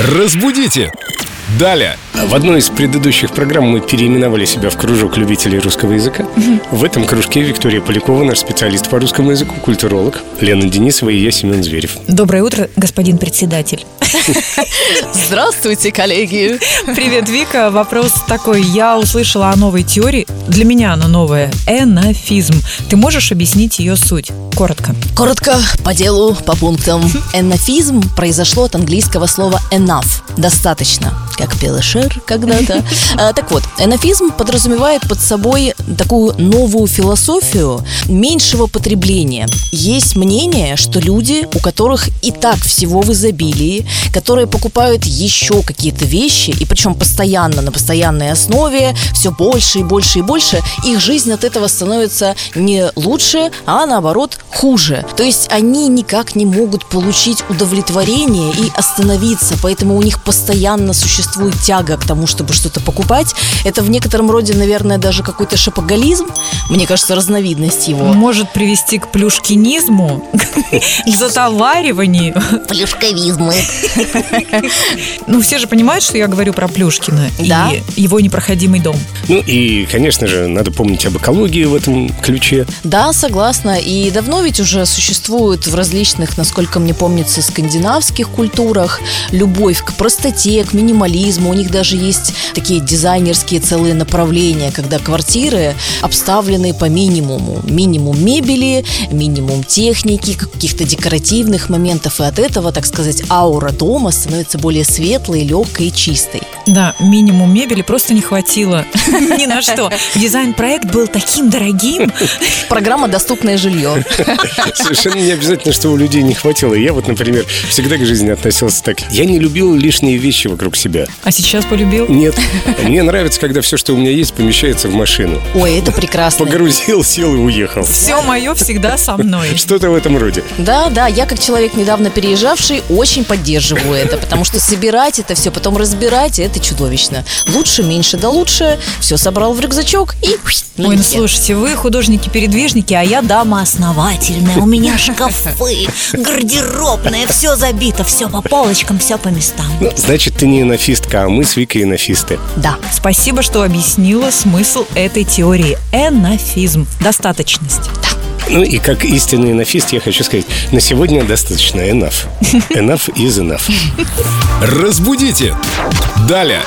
Разбудите! Далее. В одной из предыдущих программ мы переименовали себя в кружок любителей русского языка. В этом кружке Виктория Полякова, наш специалист по русскому языку, культуролог, Лена Денисова и я, Семен Зверев. Доброе утро, господин председатель. Здравствуйте, коллеги. Привет, Вика. Вопрос такой. Я услышала о новой теории. Для меня она новая. Энофизм. Ты можешь объяснить ее суть? Коротко. Коротко, по делу, по пунктам. Энофизм произошло от английского слова enough – достаточно, как пела Шер когда-то. А, так вот, энофизм подразумевает под собой такую новую философию меньшего потребления. Есть мнение, что люди, у которых и так всего в изобилии, которые покупают еще какие-то вещи, и причем постоянно, на постоянной основе, все больше и больше и больше, их жизнь от этого становится не лучше, а наоборот хуже. То есть они никак не могут получить удовлетворение и остановиться, поэтому у них постоянно существует тяга к тому, чтобы что-то покупать. Это в некотором роде, наверное, даже какой-то шапоголизм. Мне кажется, разновидность его. Может привести к плюшкинизму, к затовариванию. Плюшковизмы. Ну, все же понимают, что я говорю про Плюшкина Да. и его непроходимый дом. Ну и, конечно же, надо помнить об экологии в этом ключе. Да, согласна. И давно ведь уже существует в различных, насколько мне помнится, скандинавских культурах любовь к простоте, к минимализму. У них даже есть такие дизайнерские целые направления, когда квартиры обставлены по минимуму. Минимум мебели, минимум техники, каких-то декоративных моментов. И от этого, так сказать, аура дома становится более светлой, легкой и чистой. Да, минимум мебели просто не хватило ни на что. Дизайн-проект был таким дорогим. Программа «Доступное жилье». Совершенно не обязательно, что у людей не хватило. Я вот, например, всегда к жизни относился так. Я не любил лишние вещи вокруг себя. А сейчас полюбил? Нет. Мне нравится, когда все, что у меня есть, помещается в машину. Ой, это прекрасно. Погрузил, сел и уехал. Все мое всегда со мной. Что-то в этом роде. Да, да, я как человек недавно переезжавший очень поддерживаю это, потому что собирать это все, потом разбирать, это чудовищно. Лучше, меньше, да лучше. Все собрал в рюкзачок и... Ой, ну слушайте, вы художники-передвижники, а я дама основательная. У меня шкафы, гардеробная, все забито, все по полочкам, все по местам. Ну, значит, ты не энофистка, а мы с Викой энофисты. Да. Спасибо, что объяснила смысл этой теории. Энофизм. Достаточность. Ну и как истинный энофист я хочу сказать, на сегодня достаточно enough. Enough is enough. Разбудите! Далее!